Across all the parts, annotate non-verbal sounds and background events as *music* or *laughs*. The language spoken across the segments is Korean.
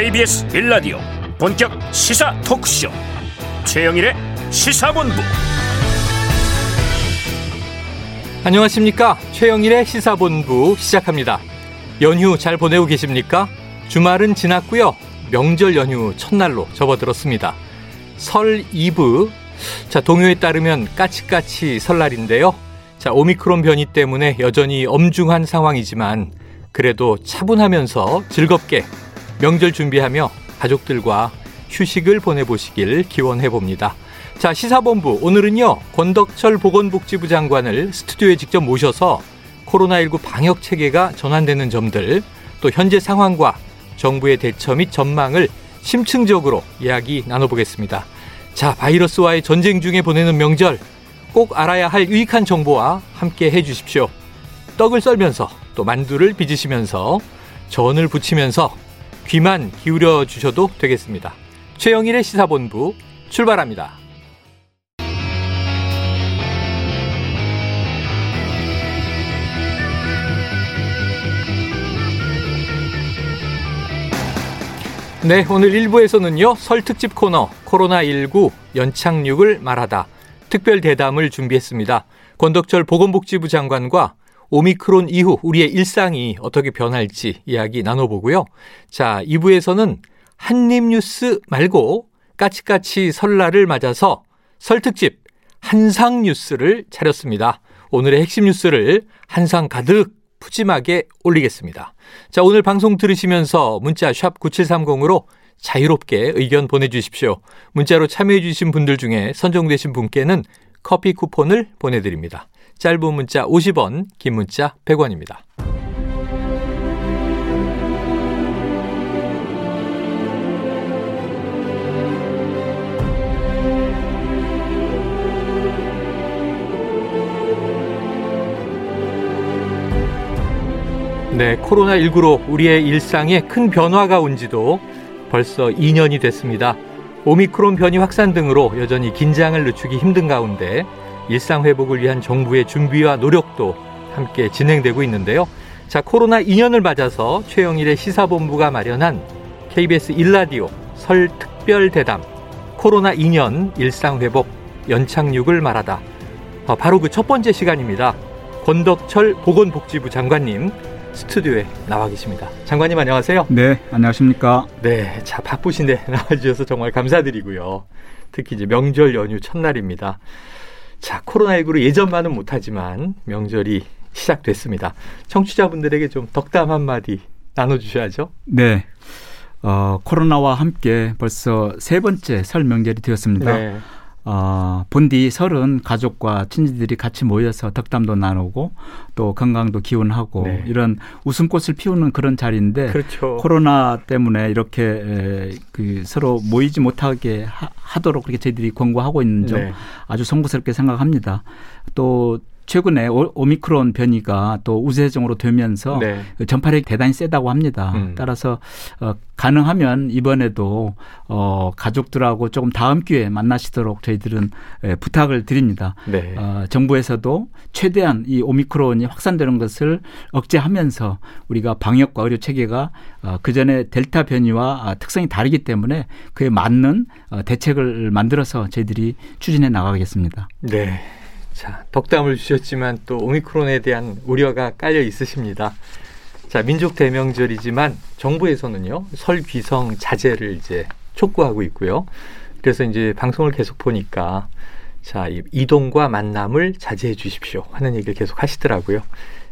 KBS 빌라디오 본격 시사 토크쇼. 최영일의 시사본부. 안녕하십니까? 최영일의 시사본부 시작합니다. 연휴 잘 보내고 계십니까? 주말은 지났고요. 명절 연휴 첫날로 접어들었습니다. 설 이브. 자 동요에 따르면 까치까치 설날인데요. 자 오미크론 변이 때문에 여전히 엄중한 상황이지만 그래도 차분하면서 즐겁게 명절 준비하며 가족들과 휴식을 보내보시길 기원해 봅니다. 자, 시사본부. 오늘은요, 권덕철 보건복지부 장관을 스튜디오에 직접 모셔서 코로나19 방역 체계가 전환되는 점들, 또 현재 상황과 정부의 대처 및 전망을 심층적으로 이야기 나눠보겠습니다. 자, 바이러스와의 전쟁 중에 보내는 명절, 꼭 알아야 할 유익한 정보와 함께 해 주십시오. 떡을 썰면서 또 만두를 빚으시면서 전을 부치면서 귀만 기울여 주셔도 되겠습니다. 최영일의 시사본부 출발합니다. 네, 오늘 1부에서는요, 설 특집 코너 코로나19 연착륙을 말하다 특별 대담을 준비했습니다. 권덕철 보건복지부 장관과 오미크론 이후 우리의 일상이 어떻게 변할지 이야기 나눠보고요. 자, 2부에서는 한입뉴스 말고 까치까치 설날을 맞아서 설 특집 한상 뉴스를 차렸습니다. 오늘의 핵심 뉴스를 한상 가득 푸짐하게 올리겠습니다. 자, 오늘 방송 들으시면서 문자 샵 9730으로 자유롭게 의견 보내주십시오. 문자로 참여해주신 분들 중에 선정되신 분께는 커피 쿠폰을 보내드립니다. 짧은 문자 50원, 긴 문자 100원입니다. 네, 코로나19로 우리의 일상에 큰 변화가 온 지도 벌써 2년이 됐습니다. 오미크론 변이 확산 등으로 여전히 긴장을 늦추기 힘든 가운데 일상 회복을 위한 정부의 준비와 노력도 함께 진행되고 있는데요. 자, 코로나 2년을 맞아서 최영일의 시사본부가 마련한 KBS 일라디오 설 특별 대담 코로나 2년 일상 회복 연착륙을 말하다. 어, 바로 그 첫 번째 시간입니다. 권덕철 보건복지부 장관님 스튜디오에 나와 계십니다. 장관님 안녕하세요. 네, 안녕하십니까. 네, 자 바쁘신데 *laughs* 나와주셔서 정말 감사드리고요. 특히 이제 명절 연휴 첫날입니다. 자, 코로나19로 예전만은 못하지만 명절이 시작됐습니다. 청취자분들에게 좀 덕담 한마디 나눠주셔야죠. 네. 어, 코로나와 함께 벌써 세 번째 설 명절이 되었습니다. 네. 어, 본디 설은 가족과 친지들이 같이 모여서 덕담도 나누고 또 건강도 기원하고 네. 이런 웃음꽃을 피우는 그런 자리인데 그렇죠. 코로나 때문에 이렇게 에, 그 서로 모이지 못하게 하, 도록 그렇게 저희들이 권고하고 있는 점 네. 아주 송구스럽게 생각합니다. 또 최근에 오, 미크론 변이가 또 우세종으로 되면서 네. 그 전파력이 대단히 세다고 합니다. 음. 따라서 어, 가능하면 이번에도 어, 가족들하고 조금 다음 기회에 만나시도록 저희들은 예, 부탁을 드립니다. 네. 어, 정부에서도 최대한 이 오미크론이 확산되는 것을 억제하면서 우리가 방역과 의료 체계가 어, 그 전에 델타 변이와 아, 특성이 다르기 때문에 그에 맞는 어, 대책을 만들어서 저희들이 추진해 나가겠습니다. 네. 자, 덕담을 주셨지만 또 오미크론에 대한 우려가 깔려 있으십니다. 자, 민족 대명절이지만 정부에서는요, 설 귀성 자제를 이제 촉구하고 있고요. 그래서 이제 방송을 계속 보니까 자, 이동과 만남을 자제해 주십시오 하는 얘기를 계속 하시더라고요.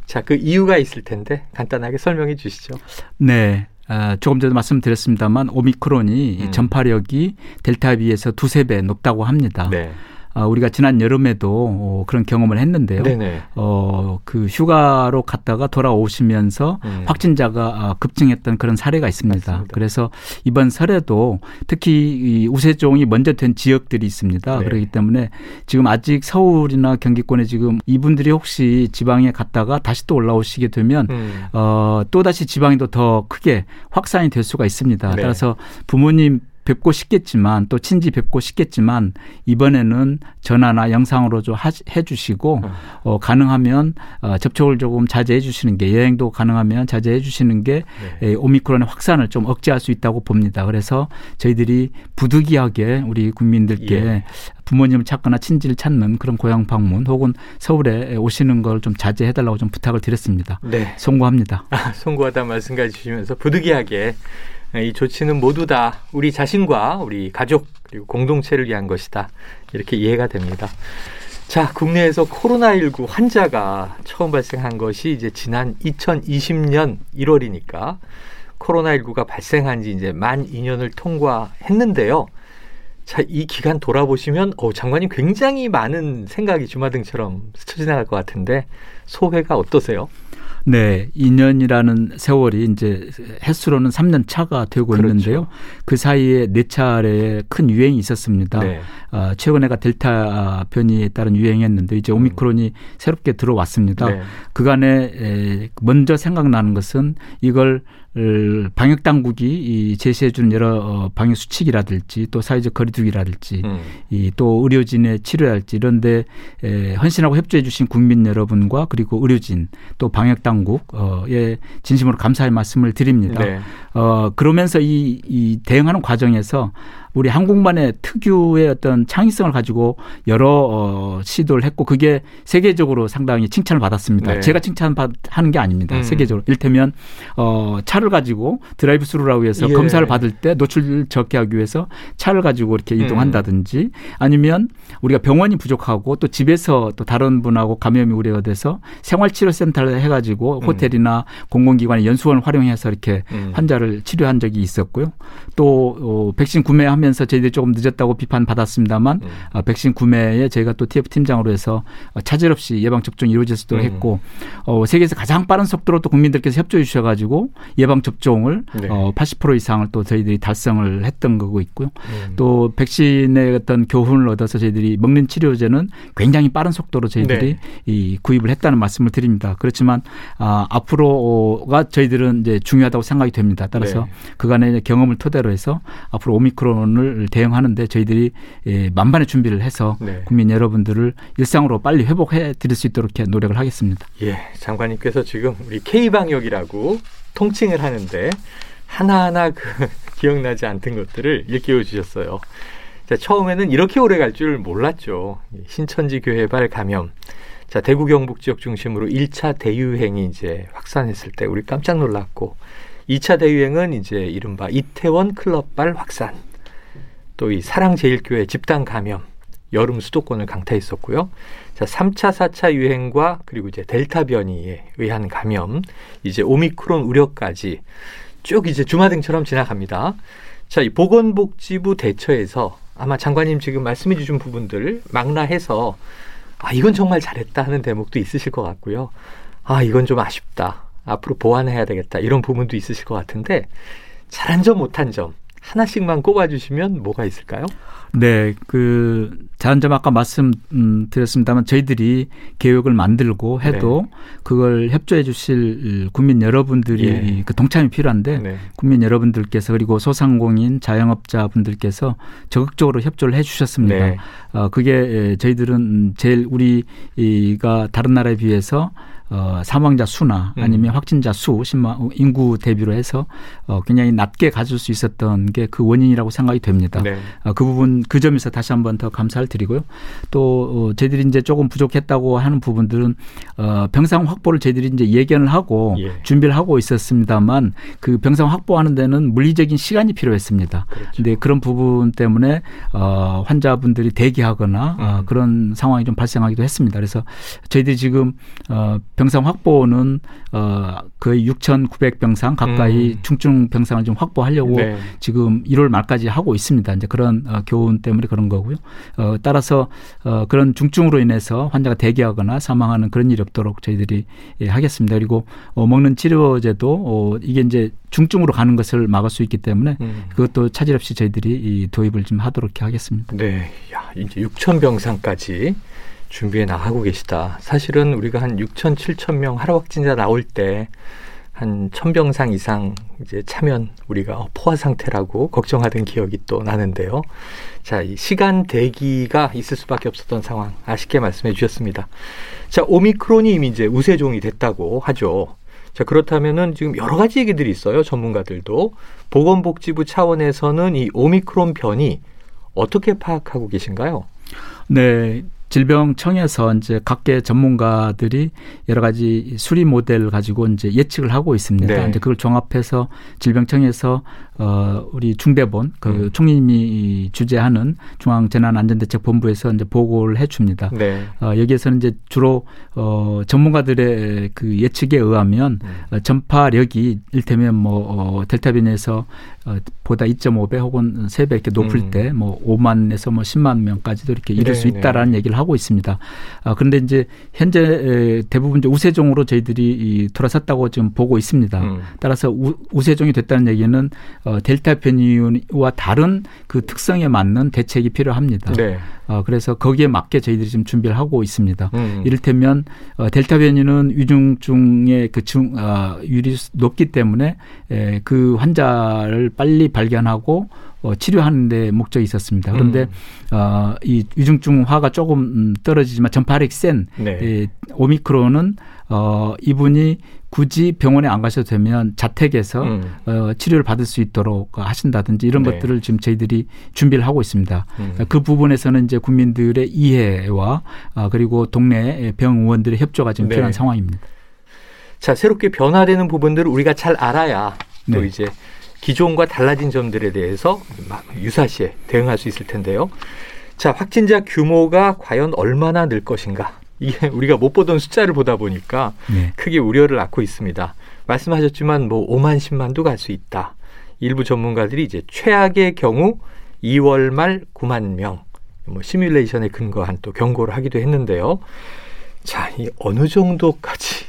자, 그 이유가 있을 텐데 간단하게 설명해 주시죠. 네. 아, 조금 전에 말씀드렸습니다만 오미크론이 음. 전파력이 델타에 비해서 두세 배 높다고 합니다. 네. 아, 우리가 지난 여름에도 어, 그런 경험을 했는데요. 네네. 어, 그 휴가로 갔다가 돌아오시면서 음. 확진자가 아, 급증했던 그런 사례가 있습니다. 맞습니다. 그래서 이번 설에도 특히 이 우세종이 먼저 된 지역들이 있습니다. 네. 그렇기 때문에 지금 아직 서울이나 경기권에 지금 이분들이 혹시 지방에 갔다가 다시 또 올라오시게 되면 음. 어, 또 다시 지방에도 더 크게 확산이 될 수가 있습니다. 네. 따라서 부모님 뵙고 싶겠지만 또 친지 뵙고 싶겠지만 이번에는 전화나 영상으로 좀 해주시고 어. 어, 가능하면 어, 접촉을 조금 자제해 주시는 게 여행도 가능하면 자제해 주시는 게 네. 에, 오미크론의 확산을 좀 억제할 수 있다고 봅니다. 그래서 저희들이 부득이하게 우리 국민들께 예. 부모님을 찾거나 친지를 찾는 그런 고향 방문 혹은 서울에 오시는 걸 좀 자제해 달라고 좀 부탁을 드렸습니다. 네. 송구합니다. 아, 송구하다 말씀까지 주시면서 부득이하게 이 조치는 모두 다 우리 자신과 우리 가족 그리고 공동체를 위한 것이다. 이렇게 이해가 됩니다. 자, 국내에서 코로나19 환자가 처음 발생한 것이 이제 지난 2020년 1월이니까 코로나19가 발생한 지 이제 만 2년을 통과했는데요. 자, 이 기간 돌아보시면, 어, 장관님 굉장히 많은 생각이 주마등처럼 스쳐 지나갈 것 같은데, 소회가 어떠세요? 네, 2년이라는 세월이 이제 횟수로는 3년 차가 되고 그렇죠. 있는데요. 그 사이에 네 차례 큰 유행이 있었습니다. 네. 어, 최근에가 델타 변이에 따른 유행이었는데 이제 음. 오미크론이 음. 새롭게 들어왔습니다. 네. 그간에 먼저 생각나는 것은 이걸 방역 당국이 제시해 주는 여러 어, 방역 수칙이라든지 또 사회적 거리두기라든지 음. 이또 의료진의 치료랄지 이런데 헌신하고 협조해 주신 국민 여러분과 그리고 의료진 또 방역 당국에 진심으로 감사의 말씀을 드립니다. 네. 어 그러면서 이, 이 대응하는 과정에서 우리 한국만의 특유의 어떤 창의성을 가지고 여러 어, 시도를 했고 그게 세계적으로 상당히 칭찬을 받았습니다. 네. 제가 칭찬하는 게 아닙니다. 음. 세계적으로. 일테면 어, 차를 가지고 드라이브 스루라고 해서 예. 검사를 받을 때 노출 적게 하기 위해서 차를 가지고 이렇게 음. 이동한다든지 음. 아니면 우리가 병원이 부족하고 또 집에서 또 다른 분하고 감염이 우려가 돼서 생활치료센터를 해가지고 음. 호텔이나 공공기관의 연수원을 활용해서 이렇게 음. 환자를 치료한 적이 있었고요. 또 어, 백신 구매하면 하면서 저희들이 조금 늦었다고 비판받았습니다만 음. 어, 백신 구매에 저희가 또 TF 팀장으로 해서 어, 차질 없이 예방 접종이 이루어질 수 있도록 음. 했고 어, 세계에서 가장 빠른 속도로 또 국민들께서 협조해 주셔 가지고 예방 접종을 네. 어, 80% 이상을 또 저희들이 달성을 했던 거고 있고요. 음. 또 백신의 어떤 교훈을 얻어서 저희들이 먹는 치료제는 굉장히 빠른 속도로 저희들이 네. 이 구입을 했다는 말씀을 드립니다. 그렇지만 아, 앞으로가 저희들은 이제 중요하다고 생각이 됩니다. 따라서 네. 그간의 경험을 토대로 해서 앞으로 오미크론 오미크론을 대응하는데 저희들이 예, 만반의 준비를 해서 네. 국민 여러분들을 일상으로 빨리 회복해 드릴 수 있도록 노력을 하겠습니다. 예, 장관님께서 지금 우리 K 방역이라고 통칭을 하는데 하나하나 그 *laughs* 기억나지 않던 것들을 일깨워 주셨어요. 자, 처음에는 이렇게 오래 갈 줄 몰랐죠. 신천지 교회발 감염. 자, 대구 경북 지역 중심으로 1차 대유행이 이제 확산했을 때 우리 깜짝 놀랐고 2차 대유행은 이제 이른바 이태원 클럽발 확산. 또 이 사랑제일교회 집단 감염, 여름 수도권을 강타했었고요. 자, 3차, 4차 유행과 그리고 이제 델타 변이에 의한 감염, 이제 오미크론 우려까지 쭉 이제 주마등처럼 지나갑니다. 자, 이 보건복지부 대처에서 아마 장관님 지금 말씀해 주신 부분들 망라해서 아, 이건 정말 잘했다 하는 대목도 있으실 것 같고요. 아, 이건 좀 아쉽다. 앞으로 보완해야 되겠다. 이런 부분도 있으실 것 같은데 잘한 점 못한 점 하나씩만 꼽아주시면 뭐가 있을까요? 네, 그 자연점 아까 말씀드렸습니다만 저희들이 계획을 만들고 해도 네. 그걸 협조해 주실 국민 여러분들이 예. 그 동참이 필요한데 네. 국민 여러분들께서 그리고 소상공인 자영업자분들께서 적극적으로 협조를 해 주셨습니다. 네. 어, 그게 저희들은 제일 우리가 다른 나라에 비해서 어, 사망자 수나 음. 아니면 음. 확진자 수, 신만 인구 대비로 해서 어, 굉장히 낮게 가질 수 있었던 게 그 원인이라고 생각이 됩니다. 네. 어, 그 부분 그 점에서 다시 한번 더 감사를 드리고요. 또 어, 저희들이 이제 조금 부족했다고 하는 부분들은 어, 병상 확보를 저희들이 이제 예견을 하고 예. 준비를 하고 있었습니다만 그 병상 확보하는 데는 물리적인 시간이 필요했습니다. 그렇죠. 근데 그런 부분 때문에 어, 환자분들이 대기하거나 어, 음. 어, 그런 상황이 좀 발생하기도 했습니다. 그래서 저희들이 지금 어, 병상 확보는 어 거의 6,900 병상 가까이 음. 중증 병상을 좀 확보하려고 네. 지금 1월 말까지 하고 있습니다. 이제 그런 어, 교훈 때문에 그런 거고요. 어 따라서 어 그런 중증으로 인해서 환자가 대기하거나 사망하는 그런 일이 없도록 저희들이 예, 하겠습니다. 그리고 어 먹는 치료제도 어 이게 이제 중증으로 가는 것을 막을 수 있기 때문에 음. 그것도 차질 없이 저희들이 이 도입을 좀 하도록 하겠습니다. 네. 야, 이제 6천 병상까지 준비해 나가고 계시다. 사실은 우리가 한 6천, 7천 명 하루 확진자 나올 때 한 천병상 이상 이제 차면 우리가 포화 상태라고 걱정하던 기억이 또 나는데요. 자, 이 시간 대기가 있을 수밖에 없었던 상황 아쉽게 말씀해 주셨습니다. 자, 오미크론이 이미 이제 우세종이 됐다고 하죠. 자, 그렇다면은 지금 여러 가지 얘기들이 있어요. 전문가들도. 보건복지부 차원에서는 이 오미크론 변이 어떻게 파악하고 계신가요? 네. 질병청에서 이제 각계 전문가들이 여러 가지 수리 모델 가지고 이제 예측을 하고 있습니다. 네. 이제 그걸 종합해서 질병청에서 어 우리 중대본 그 음. 총리님이 주재하는 중앙재난안전대책본부에서 이제 보고를 해 줍니다. 네. 어 여기에서는 이제 주로 어 전문가들의 그 예측에 의하면 음. 어, 전파력이 일테면 뭐 어, 델타 변이에서 어, 보다 2.5배 혹은 3배 이렇게 높을 음. 때뭐 5만에서 뭐 10만 명까지도 이렇게 이룰 네, 수 있다라는 네. 얘기를 하고 있습니다. 아, 그런데 이제 현재 대부분 이제 우세종으로 저희들이 이 돌아섰다고 지금 보고 있습니다. 음. 따라서 우, 우세종이 됐다는 얘기는 어, 델타 변이와 다른 그 특성에 맞는 대책이 필요합니다. 네. 어, 그래서 거기에 맞게 저희들이 지금 준비를 하고 있습니다. 음. 이를테면 어, 델타 변이는 위중증의 그 중, 어, 율이 높기 때문에 에, 그 환자를 빨리 발견하고 어, 치료하는 데 목적이 있었습니다. 그런데 음. 어, 이 위중증화가 조금 음, 떨어지지만 전파력이 센 네. 예, 오미크론은 어, 이분이 굳이 병원에 안 가셔도 되면 자택에서 음. 어, 치료를 받을 수 있도록 하신다든지 이런 네. 것들을 지금 저희들이 준비를 하고 있습니다. 음. 그 부분에서는 이제 국민들의 이해와 어, 그리고 동네 병의원들의 협조가 지금 네. 필요한 상황입니다. 자, 새롭게 변화되는 부분들을 우리가 잘 알아야 또 네. 이제 기존과 달라진 점들에 대해서 유사시에 대응할 수 있을 텐데요. 자, 확진자 규모가 과연 얼마나 늘 것인가? 이게 *laughs* 우리가 못 보던 숫자를 보다 보니까 네. 크게 우려를 낳고 있습니다. 말씀하셨지만 뭐 5만 10만도 갈 수 있다. 일부 전문가들이 이제 최악의 경우 2월 말 9만 명, 뭐 시뮬레이션에 근거한 또 경고를 하기도 했는데요. 자, 이 어느 정도까지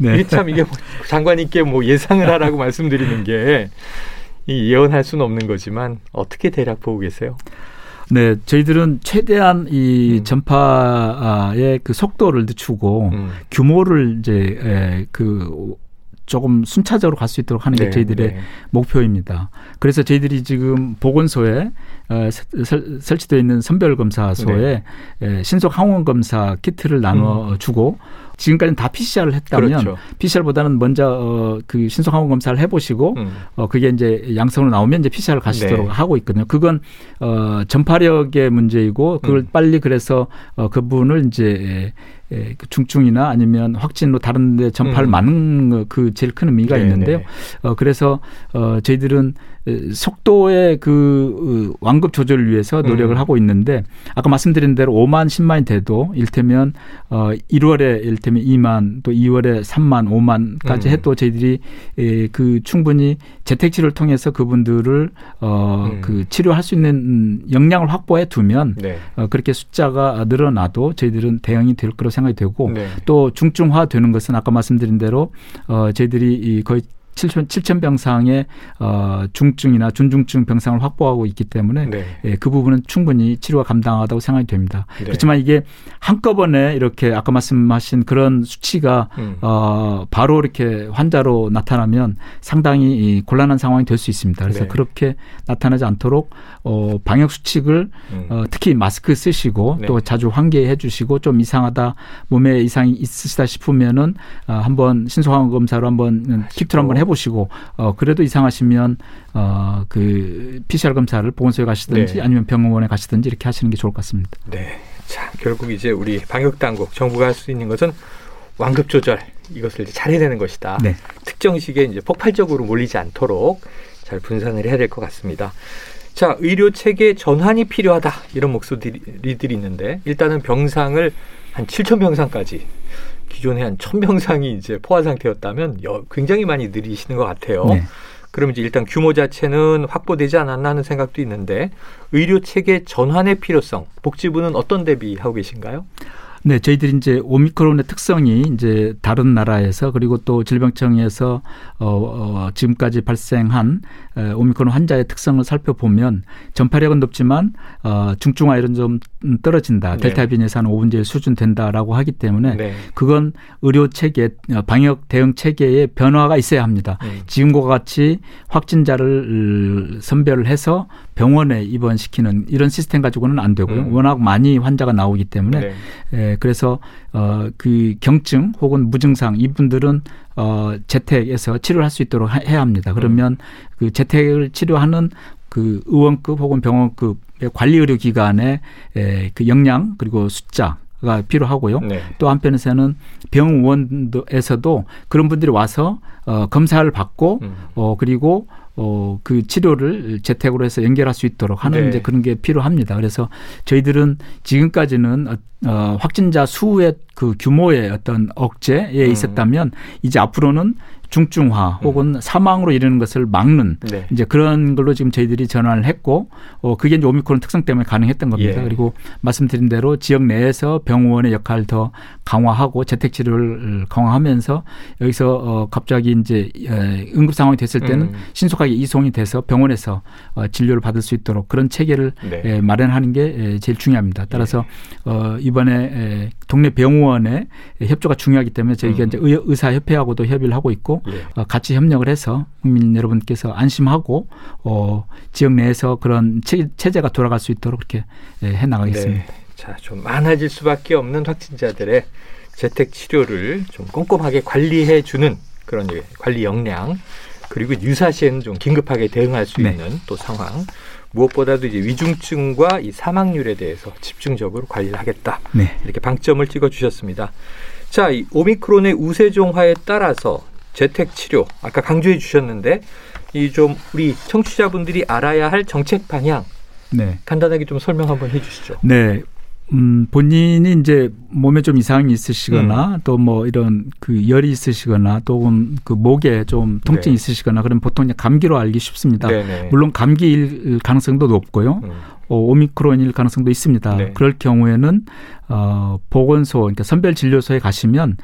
네. 이게 참 이게 뭐 장관님께 뭐 예상을 하라고 *laughs* 말씀드리는 게 예언할 수는 없는 거지만 어떻게 대략 보고 계세요? 네, 저희들은 최대한 이 음. 전파의 그 속도를 늦추고 음. 규모를 이제 에, 그 조금 순차적으로 갈 수 있도록 하는 게 네, 저희들의 네. 목표입니다. 그래서 저희들이 지금 보건소에 어, 설치되어 있는 선별검사소에 네. 신속 항원 검사 키트를 나눠 음. 주고 지금까지는 다 PCR을 했다면 그렇죠. PCR보다는 먼저 어, 그 신속 항원 검사를 해보시고 음. 어, 그게 이제 양성으로 나오면 이제 PCR을 가시도록 네. 하고 있거든요. 그건 어, 전파력의 문제이고 그걸 음. 빨리 그래서 어, 그분을 이제 예, 그 중증이나 아니면 확진으로 다른 데 전파를 음. 막는 그 제일 큰 의미가 네네. 있는데요. 네. 어, 그래서 어, 저희들은 속도의 그 어, 완급 조절을 위해서 노력을 음. 하고 있는데 아까 말씀드린 대로 5만 10만이 돼도 일테면 어 1월에 일테면 2만 또 2월에 3만 5만까지 음. 해도 저희들이 에, 그 충분히 재택 치료를 통해서 그분들을 어그 음. 치료할 수 있는 역량을 확보해 두면 네. 어 그렇게 숫자가 늘어나도 저희들은 대응이 될 거로 생각 이 되고 네. 또 중증화 되는 것은 아까 말씀드린 대로 어 저희들이 이 거의 7천, 7천 병상의 어, 중증이나 준중증 병상을 확보하고 있기 때문에 네. 예, 그 부분은 충분히 치료가 감당하다고 생각이 됩니다. 네. 그렇지만 이게 한꺼번에 이렇게 아까 말씀하신 그런 수치가 음. 어, 바로 이렇게 환자로 나타나면 상당히 곤란한 상황이 될 수 있습니다. 그래서 네. 그렇게 나타나지 않도록 어, 방역 수칙을 음. 어, 특히 마스크 쓰시고 네. 또 자주 환기해 주시고 좀 이상하다 몸에 이상이 있으시다 싶으면은 어, 한번 신속항원 검사로 한번 킥트로 한번 해보시고 어 그래도 이상하시면 어그 PCR 검사를 보건소에 가시든지 네. 아니면 병원에 가시든지 이렇게 하시는 게 좋을 것 같습니다. 네. 자 결국 이제 우리 방역 당국 정부가 할 수 있는 것은 완급 조절 이것을 이제 잘해야 되는 것이다. 네. 특정 시기에 이제 폭발적으로 몰리지 않도록 잘 분산을 해야 될 것 같습니다. 자, 의료 체계 전환이 필요하다. 이런 목소리들이 있는데 일단은 병상을 한 7천 병상까지 기존에 한 천병상이 이제 포화 상태였다면 굉장히 많이 느리시는 것 같아요. 네. 그럼 이제 일단 규모 자체는 확보되지 않았나 하는 생각도 있는데 의료 체계 전환의 필요성 복지부는 어떤 대비하고 계신가요? 네, 저희들이 이제 오미크론의 특성이 이제 다른 나라에서 그리고 또 질병청에서 어, 어 지금까지 발생한 오미크론 환자의 특성을 살펴보면 전파력은 높지만 어 중증화율은 좀 떨어진다. 네. 델타 변이에서 한 5분의 1 수준 된다라고 하기 때문에 네. 그건 의료 체계 어, 방역 대응 체계의 변화가 있어야 합니다. 음. 지금과 같이 확진자를 선별을 해서 병원에 입원시키는 이런 시스템 가지고는 안 되고요. 음. 워낙 많이 환자가 나오기 때문에 네. 에, 그래서 어, 그 경증 혹은 무증상 이분들은 어, 재택에서 치료를 할 수 있도록 해야 합니다. 그러면 음. 그 재택을 치료하는 그 의원급 혹은 병원급의 관리 의료 기관의 에, 그 역량 그리고 숫자 가 필요하고요. 네. 또 한편에서는 병원에서도 그런 분들이 와서 어, 검사를 받고 음. 어, 그리고 어, 그 치료를 재택으로 해서 연결할 수 있도록 하는 네. 이제 그런 게 필요합니다. 그래서 저희들은 지금까지는 어, 어 확진자 수의 그 규모의 어떤 억제에 음. 있었다면 이제 앞으로는 중증화 혹은 음. 사망으로 이르는 것을 막는 네. 이제 그런 걸로 지금 저희들이 전환을 했고 어 그게 이제 오미크론 특성 때문에 가능했던 겁니다. 예. 그리고 말씀드린 대로 지역 내에서 병원의 역할을 더 강화하고 재택 치료를 강화하면서 여기서 어 갑자기 이제 응급 상황이 됐을 때는 음. 신속하게 이송이 돼서 병원에서 어 진료를 받을 수 있도록 그런 체계를 네. 마련하는 게 제일 중요합니다. 따라서 예. 어 이번에 동네 병원의 협조가 중요하기 때문에 저희가 음. 이제 의사 협회하고도 협의를 하고 있고 예. 어, 같이 협력을 해서 국민 여러분께서 안심하고 어, 지역 내에서 그런 체, 제가 돌아갈 수 있도록 그렇게 예, 해 나가겠습니다. 네. 자, 좀 많아질 수밖에 없는 확진자들의 재택 치료를 좀 꼼꼼하게 관리해 주는 그런 관리 역량 그리고 유사시에는 좀 긴급하게 대응할 수 네. 있는 또 상황 무엇보다도 이제 위중증과 이 사망률에 대해서 집중적으로 관리를 하겠다 네. 이렇게 방점을 찍어 주셨습니다. 자, 이 오미크론의 우세종화에 따라서 재택 치료 아까 강조해 주셨는데 이 좀 우리 청취자분들이 알아야 할 정책 방향 네. 간단하게 좀 설명 한번 해 주시죠. 네. 음, 본인이 이제 몸에 좀 이상이 있으시거나 음. 또뭐 이런 그 열이 있으시거나 또는 그 목에 좀 통증이 네. 있으시거나 그럼 보통 이제 감기로 알기 쉽습니다. 네네. 네. 물론 감기일 가능성도 높고요. 음. 어, 오미크론일 가능성도 있습니다. 네. 그럴 경우에는 어, 보건소, 그러니까 선별진료소에 가시면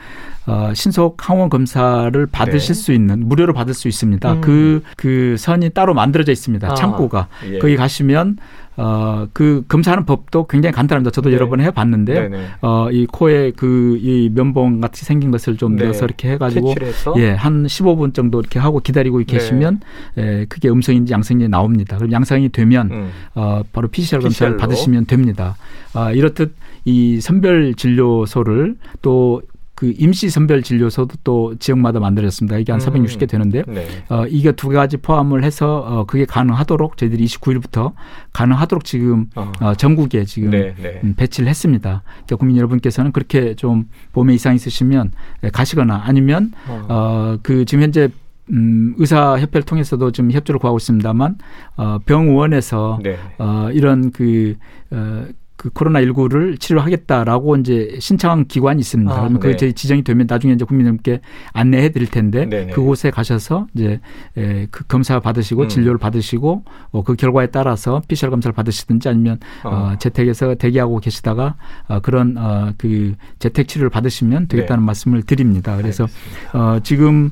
어, 신속 항원 검사를 받으실 네. 수 있는 무료로 받을 수 있습니다. 음. 그, 그 선이 따로 만들어져 있습니다. 아, 창구가 예. 거기 가시면 어, 그 검사하는 법도 굉장히 간단합니다. 저도 네. 여러 번 해봤는데, 어, 이 코에 그, 이 면봉 같이 생긴 것을 좀 네. 넣어서 이렇게 해가지고, 예, 한 15분 정도 이렇게 하고 기다리고 네. 계시면, 예, 그게 음성인지 양성인지 나옵니다. 그럼 양성이 되면, 음. 어, 바로 PCR 검사를 PCR로. 받으시면 됩니다. 아, 이렇듯 이 선별 진료소를 또 그 임시 선별 진료소도 또 지역마다 만들어졌습니다. 이게 한 음. 460개 되는데요. 네. 어, 이게 두 가지 포함을 해서 어, 그게 가능하도록 저희들이 29일부터 가능하도록 지금 어. 어 전국에 지금 네, 네. 음, 배치를 했습니다. 그러니까 국민 여러분께서는 그렇게 좀 몸에 이상 있으시면 예, 가시거나 아니면 어, 어그 지금 현재 음, 의사협회를 통해서도 좀 협조를 구하고 있습니다만 어, 병원에서 네. 어, 이런 그 어, 그 코로나19를 치료하겠다라고 이제 신청한 기관이 있습니다. 아, 그러면 네. 그게 지정이 되면 나중에 이제 국민들께 안내해 드릴 텐데 네네. 그곳에 가셔서 이제 에, 그 검사 받으시고 음. 진료를 받으시고 어, 그 결과에 따라서 PCR 검사를 받으시든지 아니면 어. 어, 재택에서 대기하고 계시다가 어, 그런 어, 그 재택 치료를 받으시면 되겠다는 네. 말씀을 드립니다. 그래서 어, 지금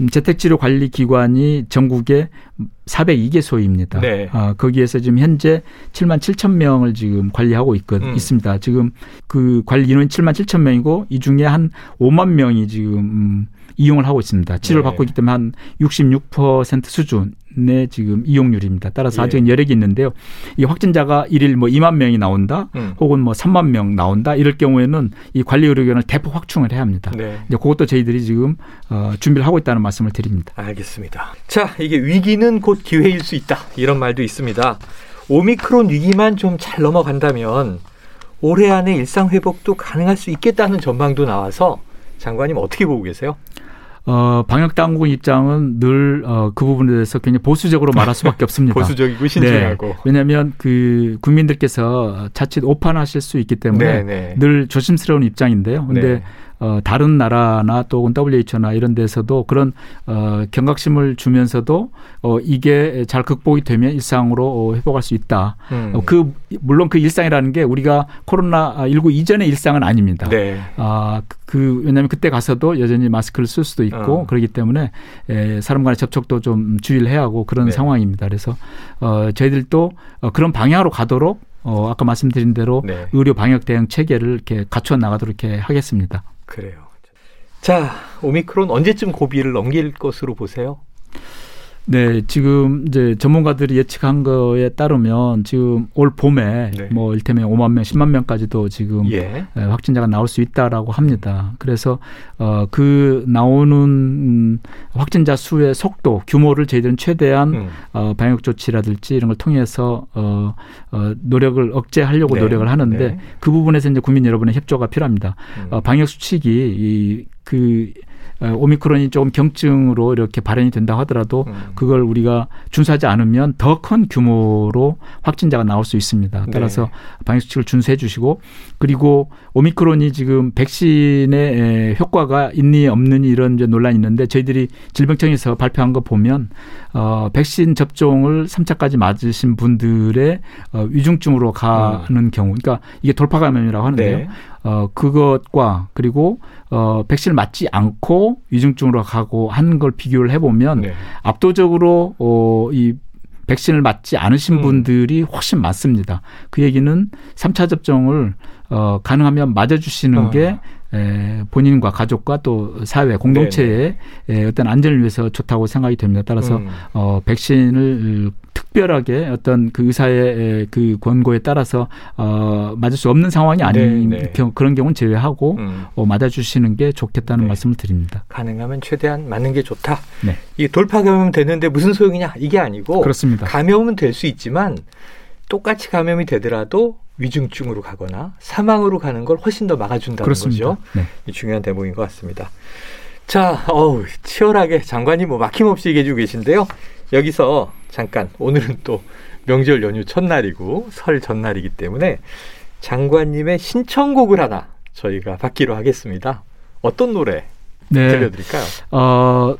음, 재택치료 관리 기관이 전국에 402개소입니다. 네. 아, 거기에서 지금 현재 7만 7천 명을 지금 관리하고 있거, 음. 있습니다. 지금 그 관리 인원이 7만 7천 명이고 이 중에 한 5만 명이 지금 음, 이용을 하고 있습니다. 치료를 네. 받고 있기 때문에 한 66% 수준의 지금 이용률입니다. 따라서 예. 아직은 여력이 있는데요. 이 확진자가 일일 뭐 2만 명이 나온다, 음. 혹은 뭐 3만 명 나온다 이럴 경우에는 이 관리 의료기관을 대폭 확충을 해야 합니다. 네. 이제 그것도 저희들이 지금 어, 준비를 하고 있다는 말씀을 드립니다. 알겠습니다. 자, 이게 위기는 곧 기회일 수 있다 이런 말도 있습니다. 오미크론 위기만 좀 잘 넘어간다면 올해 안에 일상 회복도 가능할 수 있겠다는 전망도 나와서 장관님 어떻게 보고 계세요? 어, 방역 당국 입장은 늘, 어, 그 부분에 대해서 굉장히 보수적으로 말할 *laughs* 수밖에 없습니다. 보수적이고 신중하고. 네. 왜냐하면 그 국민들께서 자칫 오판하실 수 있기 때문에 네, 네. 늘 조심스러운 입장인데요. 근데 네. 어, 다른 나라나 또 WHO나 이런 데서도 그런 어, 경각심을 주면서도 어, 이게 잘 극복이 되면 일상으로 어, 회복할 수 있다. 음. 어, 그 물론 그 일상이라는 게 우리가 코로나 19 이전의 일상은 아닙니다. 네. 아, 그 왜냐하면 그때 가서도 여전히 마스크를 쓸 수도 있고 어. 그렇기 때문에 에, 사람 간의 접촉도 좀 주의를 해야 하고 그런 네. 상황입니다. 그래서 어, 저희들도 어, 그런 방향으로 가도록 어, 아까 말씀드린 대로 네. 의료 방역 대응 체계를 이렇게 갖춰 나가도록 이렇게 하겠습니다. 그래요. 자, 오미크론 언제쯤 고비를 넘길 것으로 보세요? 네, 지금 이제 전문가들이 예측한 거에 따르면 지금 올 봄에 네. 뭐 일테면 5만 명, 10만 명까지도 지금 예. 확진자가 나올 수 있다라고 합니다. 그래서 어 그 나오는 확진자 수의 속도, 규모를 저희들은 최대한 음. 어 방역 조치라든지 이런 걸 통해서 어, 어 노력을 억제하려고 네. 노력을 하는데 네. 그 부분에서 이제 국민 여러분의 협조가 필요합니다. 음. 어 방역 수칙이 이그 어, 오미크론이 조금 경증으로 이렇게 발현이 된다고 하더라도 음. 그걸 우리가 준수하지 않으면 더 큰 규모로 확진자가 나올 수 있습니다. 네. 따라서 네. 방역 수칙을 준수해 주시고 그리고 오미크론이 지금 백신의 효과가 있니 없느니 이런 논란이 있는데 저희들이 질병청에서 발표한 거 보면 어 백신 접종을 3차까지 맞으신 분들의 어 위중증으로 가는 음. 경우 그러니까 이게 돌파 감염이라고 하는데요. 네. 어, 그것과 그리고 어, 백신을 맞지 않고 위중증으로 가고 한 걸 비교를 해보면 네. 압도적으로 어, 이 백신을 맞지 않으신 음. 분들이 훨씬 많습니다. 그 얘기는 3차 접종을 어, 가능하면 맞아주시는 어. 게 에, 본인과 가족과 또 사회 공동체의 에, 어떤 안전을 위해서 좋다고 생각이 됩니다. 따라서 음. 어, 백신을 특별하게 어떤 그 의사의 그 권고에 따라서 어, 맞을 수 없는 상황이 아닌 네, 네. 경, 그런 경우는 제외하고 음. 어, 맞아주시는 게 좋겠다는 네. 말씀을 드립니다. 가능하면 최대한 맞는 게 좋다. 네. 이게 돌파 감염 되는데 무슨 소용이냐 이게 아니고 그렇습니다. 감염은 될 수 있지만 똑같이 감염이 되더라도 위중증으로 가거나 사망으로 가는 걸 훨씬 더 막아준다는 그렇습니다. 거죠. 네. 중요한 대목인 것 같습니다. 자, 어우, 치열하게 장관님 뭐 막힘없이 얘기해 주고 계신데요. 여기서 잠깐 오늘은 또 명절 연휴 첫날이고 설 전날이기 때문에 장관님의 신청곡을 하나 저희가 받기로 하겠습니다. 어떤 노래 네. 들려드릴까요? 어,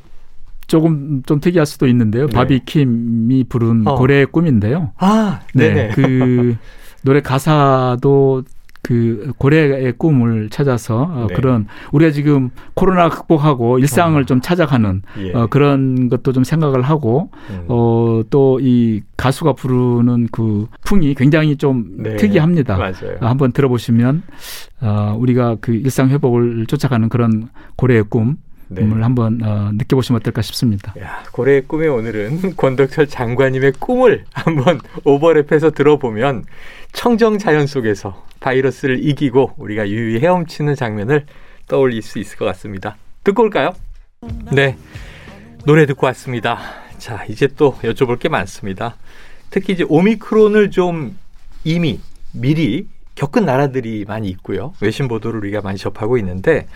조금 좀 특이할 수도 있는데요. 네. 바비킴이 부른 어. 고래의 꿈인데요. 아, 네. 네. 그 *laughs* 노래 가사도 그 고래의 꿈을 찾아서 어, 네. 그런 우리가 지금 코로나 극복하고 일상을 어. 좀 찾아가는 예. 어, 그런 것도 좀 생각을 하고 음. 어, 또 이 가수가 부르는 그 풍이 굉장히 좀 네. 특이합니다. 맞아요. 어, 한번 들어보시면 어, 우리가 그 일상 회복을 쫓아가는 그런 고래의 꿈 네. 을 한번 어, 느껴보시면 어떨까 싶습니다. 야, 고래의 꿈에 오늘은 *laughs* 권덕철 장관님의 꿈을 한번 *laughs* 오버랩해서 들어보면 청정 자연 속에서 바이러스를 이기고 우리가 유유히 헤엄치는 장면을 떠올릴 수 있을 것 같습니다. 듣고 올까요? 네. 노래 듣고 왔습니다. 자, 이제 또 여쭤볼 게 많습니다. 특히 이제 오미크론을 좀 이미 미리 겪은 나라들이 많이 있고요. 외신 보도를 우리가 많이 접하고 있는데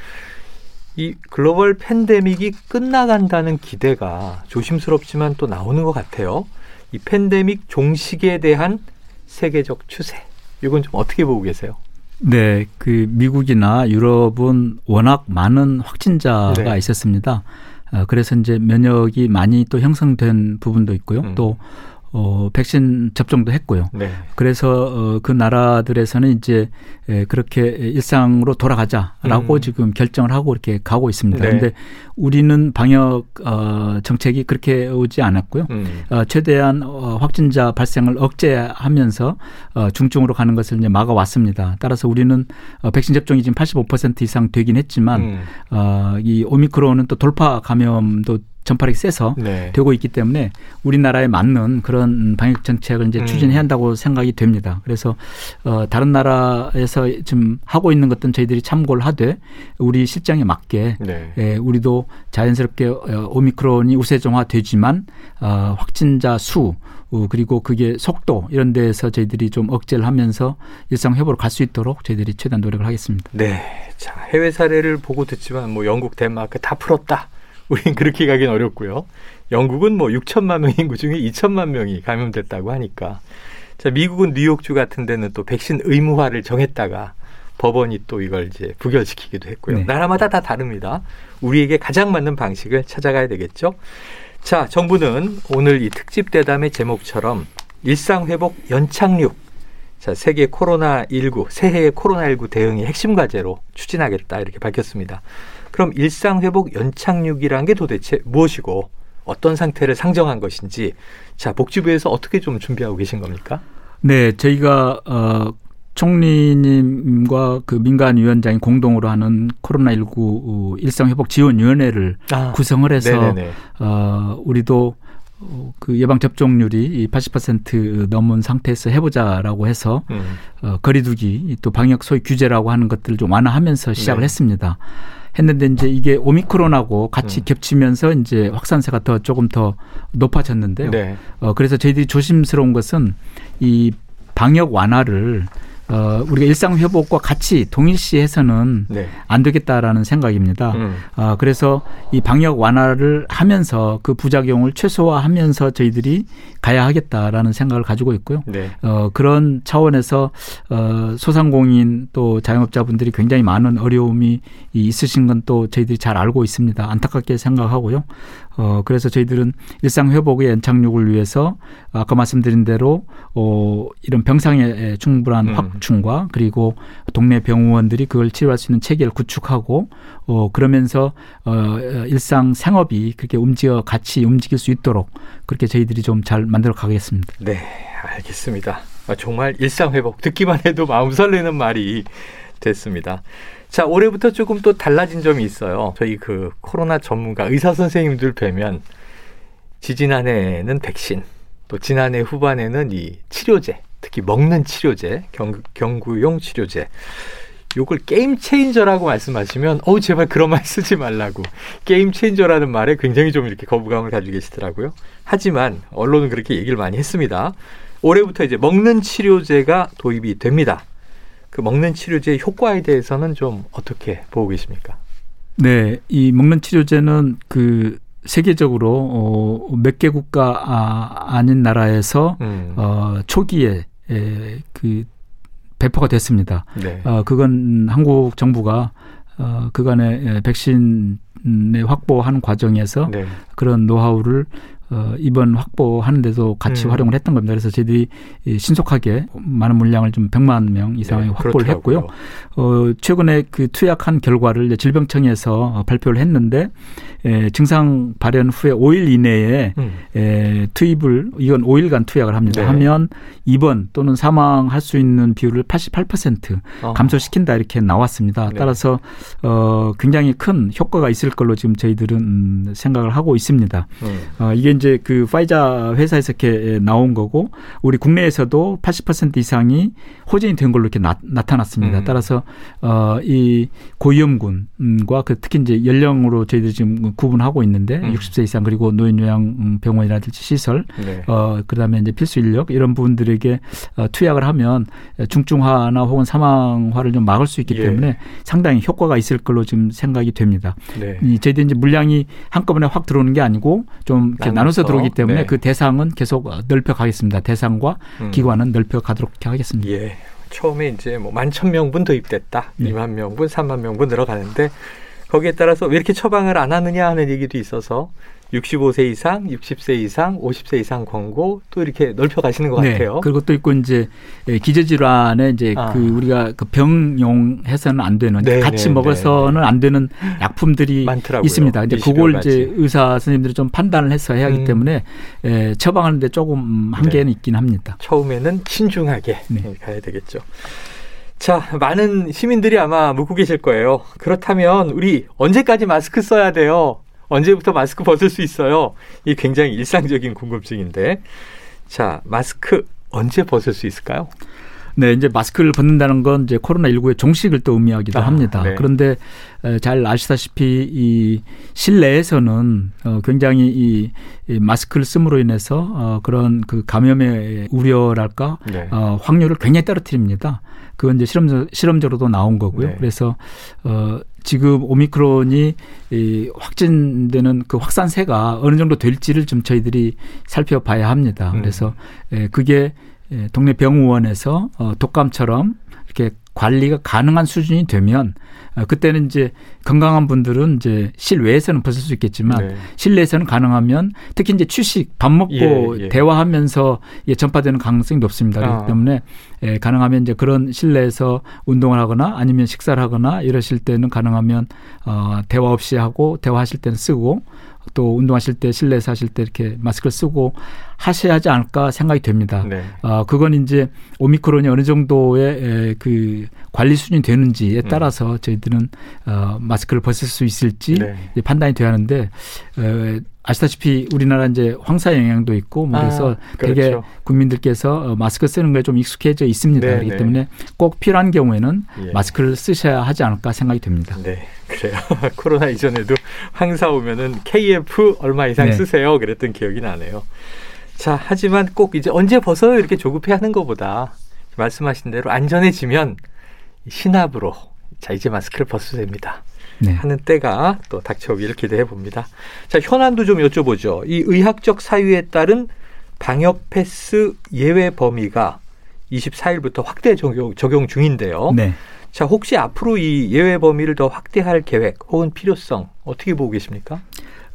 이 글로벌 팬데믹이 끝나간다는 기대가 조심스럽지만 또 나오는 것 같아요. 이 팬데믹 종식에 대한 세계적 추세. 이건 좀 어떻게 보고 계세요? 네, 그 미국이나 유럽은 워낙 많은 확진자가 네. 있었습니다. 어, 그래서 이제 면역이 많이 또 형성된 부분도 있고요. 음. 또 어, 백신 접종도 했고요. 네. 그래서 어, 그 나라들에서는 이제 에, 그렇게 일상으로 돌아가자라고 음. 지금 결정을 하고 이렇게 가고 있습니다. 그런데 네. 우리는 방역 어, 정책이 그렇게 오지 않았고요. 음. 어, 최대한 어, 확진자 발생을 억제하면서 어, 중증으로 가는 것을 이제 막아왔습니다. 따라서 우리는 어, 백신 접종이 지금 85% 이상 되긴 했지만 음. 어, 이 오미크론은 또 돌파 감염도 전파력이 세서 네. 되고 있기 때문에 우리나라에 맞는 그런 방역 정책을 이제 음. 추진해야 한다고 생각이 됩니다. 그래서 어 다른 나라에서 지금 하고 있는 것들은 저희들이 참고를 하되 우리 실정에 맞게 네. 예, 우리도 자연스럽게 어, 오미크론이 우세종화되지만 어 확진자 수 어, 그리고 그게 속도 이런 데에서 저희들이 좀 억제를 하면서 일상 회복으로 갈수 있도록 저희들이 최대한 노력을 하겠습니다. 네. 자, 해외 사례를 보고 듣지만 뭐 영국, 덴마크 다 풀었다. 우린 그렇게 가긴 어렵고요. 영국은 뭐 6천만 명 인구 중에 2천만 명이 감염됐다고 하니까. 자, 미국은 뉴욕주 같은 데는 또 백신 의무화를 정했다가 법원이 또 이걸 이제 부결시키기도 했고요. 네. 나라마다 다 다릅니다. 우리에게 가장 맞는 방식을 찾아가야 되겠죠. 자, 정부는 오늘 이 특집 대담의 제목처럼 일상회복 연착륙 자, 세계 코로나19, 새해의 코로나19 대응의 핵심 과제로 추진하겠다 이렇게 밝혔습니다. 그럼 일상회복 연착륙이란 게 도대체 무엇이고 어떤 상태를 상정한 것인지 자, 복지부에서 어떻게 좀 준비하고 계신 겁니까? 네, 저희가 어 총리님과 그 민간위원장이 공동으로 하는 코로나19 일상회복 지원위원회를 아, 구성을 해서 네네네. 어 우리도 어, 그 예방 접종률이 80% 넘은 상태에서 해보자라고 해서 음. 어, 거리두기 또 방역 소위 규제라고 하는 것들을 좀 완화하면서 시작을 네. 했습니다. 했는데 이제 이게 오미크론하고 같이 음. 겹치면서 이제 확산세가 더 조금 더 높아졌는데요. 네. 어, 그래서 저희들이 조심스러운 것은 이 방역 완화를 어, 우리가 일상 회복과 같이 동일시해서는 네. 안 되겠다라는 생각입니다. 음. 어, 그래서 이 방역 완화를 하면서 그 부작용을 최소화하면서 저희들이 가야 하겠다라는 생각을 가지고 있고요. 네. 어, 그런 차원에서 어, 소상공인 또 자영업자분들이 굉장히 많은 어려움이 있으신 건 또 저희들이 잘 알고 있습니다. 안타깝게 생각하고요. 어, 그래서 저희들은 일상 회복의 연착륙을 위해서 아까 말씀드린 대로 어, 이런 병상에 충분한 음. 확충과 그리고 동네 병원들이 그걸 치료할 수 있는 체계를 구축하고 어, 그러면서 어, 일상 생업이 그렇게 움직여 같이 움직일 수 있도록 그렇게 저희들이 좀 잘 만들어 가겠습니다. 네, 알겠습니다. 아, 정말 일상 회복 듣기만 해도 마음 설레는 말이 됐습니다. 자, 올해부터 조금 또 달라진 점이 있어요. 저희 그 코로나 전문가 의사 선생님들 뵈면 지지난해에는 백신, 또 지난해 후반에는 이 치료제, 특히 먹는 치료제, 경, 경구용 치료제. 요걸 게임 체인저라고 말씀하시면 어우 제발 그런 말 쓰지 말라고 게임 체인저라는 말에 굉장히 좀 이렇게 거부감을 가지고 계시더라고요. 하지만 언론은 그렇게 얘기를 많이 했습니다. 올해부터 이제 먹는 치료제가 도입이 됩니다. 그 먹는 치료제의 효과에 대해서는 좀 어떻게 보고 계십니까? 네, 이 먹는 치료제는 그 세계적으로 어, 몇 개 국가 아, 아닌 나라에서 음. 어, 초기에 에, 그 배포가 됐습니다. 네. 어, 그건 한국 정부가 어, 그간의 백신의 확보하는 과정에서 네. 그런 노하우를 어, 이번 확보하는 데도 같이 음. 활용을 했던 겁니다. 그래서 저희들이 신속하게 많은 물량을 좀 100만 명 이상의 네, 확보를 그렇더라고요. 했고요. 어, 최근에 그 투약한 결과를 질병청에서 발표를 했는데 에, 증상 발현 후에 5일 이내에 음. 에, 투입을 이건 5일간 투약을 합니다. 네. 하면 입원 또는 사망할 수 있는 비율을 88% 어. 감소시킨다 이렇게 나왔습니다. 네. 따라서 어, 굉장히 큰 효과가 있을 걸로 지금 저희들은 음, 생각을 하고 있습니다. 음. 어, 이게 이제 그 파이자 회사에서 이렇게 나온 거고 우리 국내에서도 80% 이상이 호전이 된 걸로 이렇게 나, 타났습니다 음. 따라서 어, 이 고위험군과 그 특히 이제 연령으로 저희들이 지금 구분하고 있는데 음. 60세 이상 그리고 노인 요양 병원이라든지 시설 네. 어, 그다음에 이제 필수 인력 이런 부분들에게 어, 투약을 하면 중증화나 혹은 사망화를 좀 막을 수 있기 예. 때문에 상당히 효과가 있을 걸로 지금 생각이 됩니다. 네. 이 저희들 이제 물량이 한꺼번에 확 들어오는 게 아니고 좀 이렇게 나눠 서 들어오기 때문에 네. 그 대상은 계속 넓혀 가겠습니다. 대상과 음. 기관은 넓혀 가도록 하겠습니다. 예. 처음에 이제 뭐 만천 명분 도입됐다. 네. 2만 명분, 3만 명분 늘어가는데 거기에 따라서 왜 이렇게 처방을 안 하느냐 하는 얘기도 있어서 65세 이상, 60세 이상, 50세 이상 광고 또 이렇게 넓혀 가시는 것 네. 같아요. 그리고 또 있고 이제 예, 기저 질환에 이제 아. 그 우리가 그 병용해서는 안 되는 네, 같이 네, 먹어서는 네. 안 되는 약품들이 많더라고요. 있습니다. 이제 그걸 이제 의사 선생님들이 좀 판단을 해서 해야 하기 음. 때문에 예, 처방하는데 조금 한계는 네. 있긴 합니다. 처음에는 신중하게 네. 가야 되겠죠. 자, 많은 시민들이 아마 묻고 계실 거예요. 그렇다면 우리 언제까지 마스크 써야 돼요? 언제부터 마스크 벗을 수 있어요? 이 굉장히 일상적인 궁금증인데. 자, 마스크 언제 벗을 수 있을까요? 네, 이제 마스크를 벗는다는 건 이제 코로나19의 종식을 또 의미하기도 아, 합니다. 네. 그런데 잘 아시다시피 이 실내에서는 어 굉장히 이, 마스크를 씀으로 인해서 어 그런 그 감염의 우려랄까 네. 어 확률을 굉장히 떨어뜨립니다. 그건 이제 실험 실험적으로도 나온 거고요. 네. 그래서 어 지금 오미크론이 이 확진되는 그 확산세가 어느 정도 될지를 좀 저희들이 살펴봐야 합니다. 음. 그래서 예, 그게 예, 동네 병원에서 어 독감처럼 이렇게 관리가 가능한 수준이 되면 어, 그때는 이제 건강한 분들은 이제 실외에서는 벗을 수 있겠지만 네. 실내에서는 가능하면 특히 이제 취식 밥 먹고 예, 예. 대화하면서 예, 전파되는 가능성이 높습니다. 그렇기 아. 때문에 예, 가능하면 이제 그런 실내에서 운동을 하거나 아니면 식사를 하거나 이러실 때는 가능하면 어, 대화 없이 하고 대화하실 때는 쓰고 또 운동하실 때 실내에서 하실 때 이렇게 마스크를 쓰고 하셔야 하지 않을까 생각이 됩니다. 네. 어, 그건 이제 오미크론이 어느 정도의 에, 그 관리 수준이 되는지에 음. 따라서 음. 저희들은 어, 마스크를 벗을 수 있을지 네. 판단이 돼야 하는데 에, 아시다시피 우리나라 이제 황사 영향도 있고 뭐 그래서 아, 그렇죠. 되게 국민들께서 어, 마스크 쓰는 거에 좀 익숙해져 있습니다. 네, 그렇기 네. 때문에 꼭 필요한 경우에는 예. 마스크를 쓰셔야 하지 않을까 생각이 됩니다. 네, 그래요. *laughs* 코로나 이전에도 황사 오면은 KF 얼마 이상 네. 쓰세요. 그랬던 기억이 나네요. 자, 하지만 꼭 이제 언제 벗어요 이렇게 조급해 하는 것보다 말씀하신 대로 안전해지면 신압으로 자 이제 마스크를 벗어도 됩니다. 네. 하는 때가 또 닥쳐오기를 기대해 봅니다. 자, 현안도 좀 여쭤보죠. 이 의학적 사유에 따른 방역 패스 예외 범위가 24일부터 확대 적용, 적용 중인데요. 네. 자, 혹시 앞으로 이 예외 범위를 더 확대할 계획 혹은 필요성 어떻게 보고 계십니까?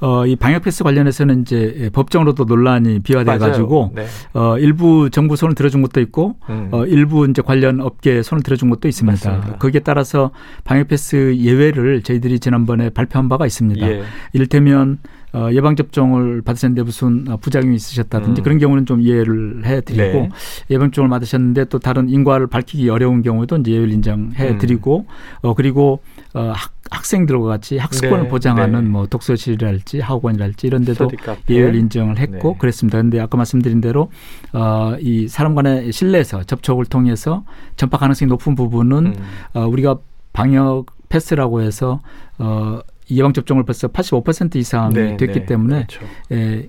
어, 이 방역 패스 관련해서는 이제 법정으로도 논란이 비화돼 가지고 네. 어, 일부 정부 손을 들어준 것도 있고 음. 어, 일부 이제 관련 업계 손을 들어준 것도 있습니다. 맞습니다. 거기에 따라서 방역 패스 예외를 저희들이 지난번에 발표한 바가 있습니다. 예. 이를테면 어, 예방접종을 받으셨는데 무슨 부작용이 있으셨다든지 음. 그런 경우는 좀 이해를 해드리고 네. 예방접종을 받으셨는데 또 다른 인과를 밝히기 어려운 경우에도 이제 예외를 인정해드리고 음. 어, 그리고 어, 학, 학생들과 같이 학습권을 네. 보장하는 네. 뭐 독서실이랄지 학원이랄지 이런 데도 예외를 인정을 했고 네. 그랬습니다. 그런데 아까 말씀드린 대로 어, 이 사람 간의 실내에서 접촉을 통해서 전파 가능성이 높은 부분은 음. 어, 우리가 방역 패스라고 해서 어, 예방 접종을 벌써 85% 이상이 네, 됐기 네, 때문에 그렇죠. 예,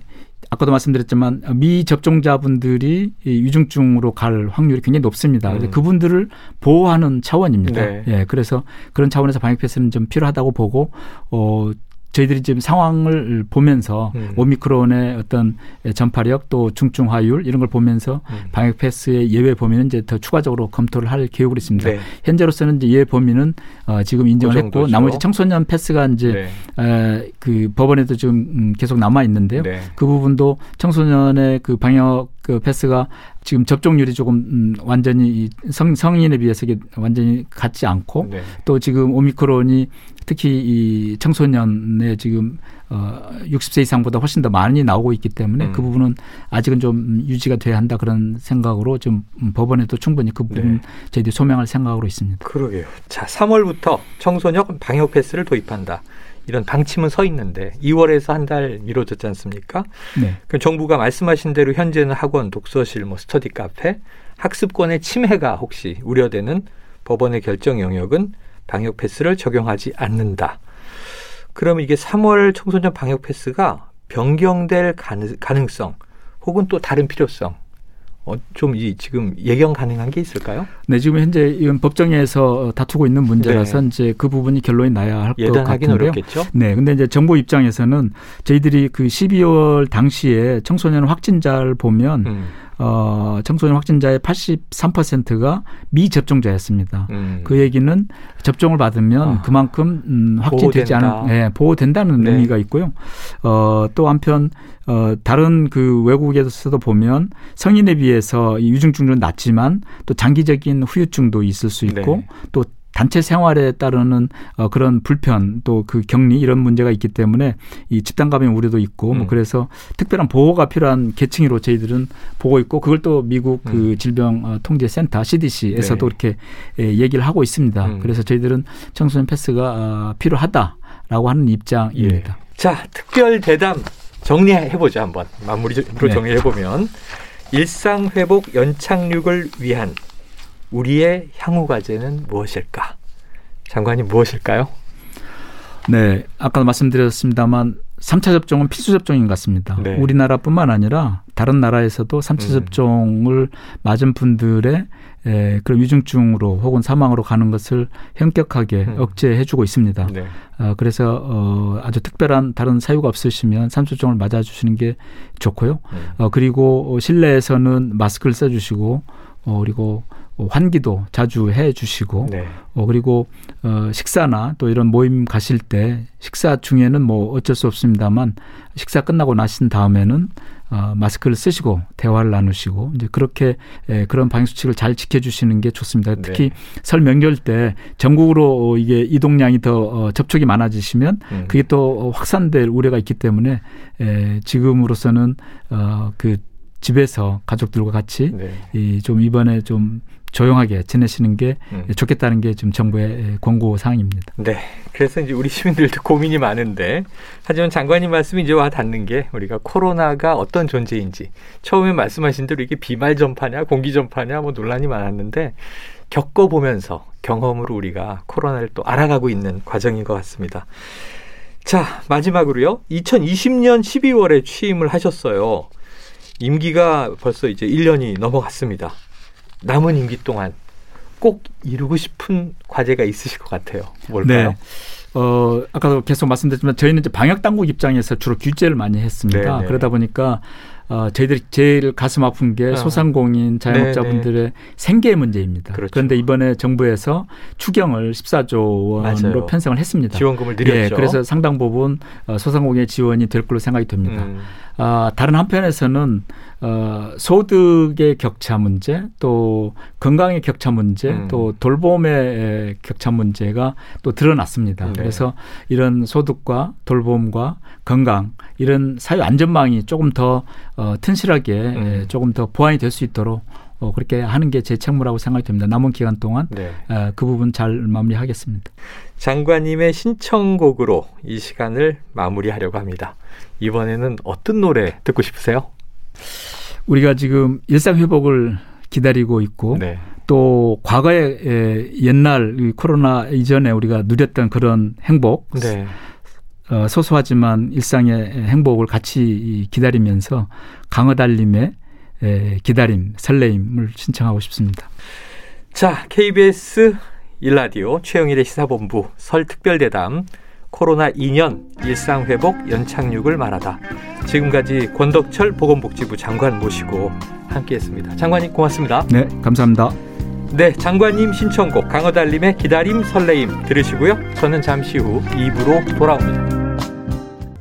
아까도 말씀드렸지만 미접종자분들이 위중증으로 갈 확률이 굉장히 높습니다. 음. 그분들을 보호하는 차원입니다. 네. 예, 그래서 그런 차원에서 방역 패스는 좀 필요하다고 보고 어 저희들이 지금 상황을 보면서 음. 오미크론의 어떤 전파력 또 중증화율 이런 걸 보면서 음. 방역 패스의 예외 범위는 이제 더 추가적으로 검토를 할 계획으로 있습니다. 네. 현재로서는 이제 예외 범위는 어, 지금 인정을 그 했고 나머지 청소년 패스가 이제 네. 에, 그 법원에도 지금 음, 계속 남아 있는데요. 네. 그 부분도 청소년의 그 방역 그 패스가 지금 접종률이 조금 음, 완전히 성, 성인에 비해서 완전히 같지 않고 네. 또 지금 오미크론이 특히 이 청소년의 지금 어 60세 이상보다 훨씬 더 많이 나오고 있기 때문에 음. 그 부분은 아직은 좀 유지가 돼야 한다 그런 생각으로 좀 법원에도 충분히 그 부분 네. 저희들이 소명할 생각으로 있습니다. 그러게요. 자, 3월부터 청소년 방역 패스를 도입한다. 이런 방침은 서 있는데 2월에서 한 달 미뤄졌지 않습니까? 네. 그 정부가 말씀하신 대로 현재는 학원, 독서실, 뭐 스터디 카페, 학습권의 침해가 혹시 우려되는 법원의 결정 영역은 방역 패스를 적용하지 않는다. 그러면 이게 3월 청소년 방역 패스가 변경될 가능 성 혹은 또 다른 필요성 어, 좀 이 지금 예견 가능한 게 있을까요? 네, 지금 현재 이건 법정에서 다투고 있는 문제라서 네. 이제 그 부분이 결론이 나야 할 것 같은데요. 어렵겠죠? 네, 근데 이제 정부 입장에서는 저희들이 그 12월 당시에 청소년 확진자를 보면 음. 어, 청소년 확진자의 83%가 미접종자였습니다. 음. 그 얘기는 접종을 받으면 아. 그만큼 음, 확진되지 않은 예, 보호된다는 네. 의미가 있고요. 어, 또 한편 어, 다른 그 외국에서도 보면 성인에 비해서 이 유증증은 낮지만 또 장기적인 후유증도 있을 수 있고 네. 또 단체 생활에 따르는 어, 그런 불편 또 그 격리 이런 문제가 있기 때문에 이 집단 감염 우려도 있고 뭐 음. 뭐 그래서 특별한 보호가 필요한 계층으로 저희들은 보고 있고 그걸 또 미국 그 음. 질병 어, 통제 센터 CDC에서도 네. 이렇게 예, 얘기를 하고 있습니다. 음. 그래서 저희들은 청소년 패스가 어, 필요하다라고 하는 입장입니다. 예. 자, 특별 대담 정리해 보죠 한번 마무리로 네. 정리해 보면 일상 회복 연착륙을 위한 우리의 향후 과제는 무엇일까? 장관님 무엇일까요? 네, 아까 말씀드렸습니다,만 3차 접종은 필수 접종인 것 같습니다. 네. 우리나라뿐만 아니라 다른 나라에서도 3차 음. 접종을 맞은 분들의 에, 그런 위중증으로 혹은 사망으로 가는 것을 현격하게 음. 억제해주고 있습니다. 네. 어, 그래서 어, 아주 특별한 다른 사유가 없으시면 3차 접종을 맞아주시는 게 좋고요. 음. 어, 그리고 실내에서는 마스크를 써주시고 어, 그리고 환기도 자주 해 주시고 네. 어, 그리고 어, 식사나 또 이런 모임 가실 때 식사 중에는 뭐 어쩔 수 없습니다만 식사 끝나고 나신 다음에는 어, 마스크를 쓰시고 대화를 나누시고 이제 그렇게 에, 그런 방역 수칙을 잘 지켜주시는 게 좋습니다. 네. 특히 네. 설 명절 때 전국으로 이게 이동량이 더 어, 접촉이 많아지시면 음. 그게 또 확산될 우려가 있기 때문에 에, 지금으로서는 어, 그 집에서 가족들과 같이 네. 이좀 이번에 좀 조용하게 지내시는 게 음. 좋겠다는 게 지금 정부의 권고 사항입니다. 네. 그래서 이제 우리 시민들도 고민이 많은데 하지만 장관님 말씀이 이제 와 닿는 게 우리가 코로나가 어떤 존재인지 처음에 말씀하신 대로 이게 비말 전파냐 공기 전파냐 뭐 논란이 많았는데 겪어보면서 경험으로 우리가 코로나를 또 알아가고 있는 과정인 것 같습니다. 자, 마지막으로요. 2020년 12월에 취임을 하셨어요. 임기가 벌써 이제 1년이 넘어갔습니다. 남은 임기 동안 꼭 이루고 싶은 과제가 있으실 것 같아요. 뭘까요? 네. 어, 아까도 계속 말씀드렸지만 저희는 이제 방역 당국 입장에서 주로 규제를 많이 했습니다. 네네. 네. 그러다 보니까 어, 저희들이 제일 가슴 아픈 게 어. 소상공인 자영업자분들의 네네. 생계 문제입니다. 그렇죠. 그런데 이번에 정부에서 추경을 14조 원으로 맞아요. 편성을 했습니다. 지원금을 드렸죠. 예, 그래서 상당 부분 어, 소상공인의 지원이 될 걸로 생각이 됩니다. 음. 어, 다른 한편에서는 어, 소득의 격차 문제, 또 건강의 격차 문제, 음. 또 돌봄의 격차 문제가 또 드러났습니다. 네. 그래서 이런 소득과 돌봄과 건강 이런 사회 안전망이 조금 더 어, 튼실하게 음. 조금 더 보완이 될 수 있도록 어, 그렇게 하는 게 제 책무라고 생각이 됩니다. 남은 기간 동안 네. 어, 그 부분 잘 마무리하겠습니다. 장관님의 신청곡으로 이 시간을 마무리하려고 합니다. 이번에는 어떤 노래 듣고 싶으세요? 우리가 지금 일상 회복을 기다리고 있고 네. 또 과거에 옛날 코로나 이전에 우리가 누렸던 그런 행복 네. 어, 소소하지만 일상의 행복을 같이 기다리면서 강어달님의 기다림, 설레임을 신청하고 싶습니다. 자, KBS 일라디오 최영일의 시사본부 설 특별대담 코로나 2년 일상회복 연착륙을 말하다. 지금까지 권덕철 보건복지부 장관 모시고 함께했습니다. 장관님 고맙습니다. 네, 감사합니다. 네, 장관님 신청곡 강어달님의 기다림 설레임 들으시고요. 저는 잠시 후 2부로 돌아옵니다.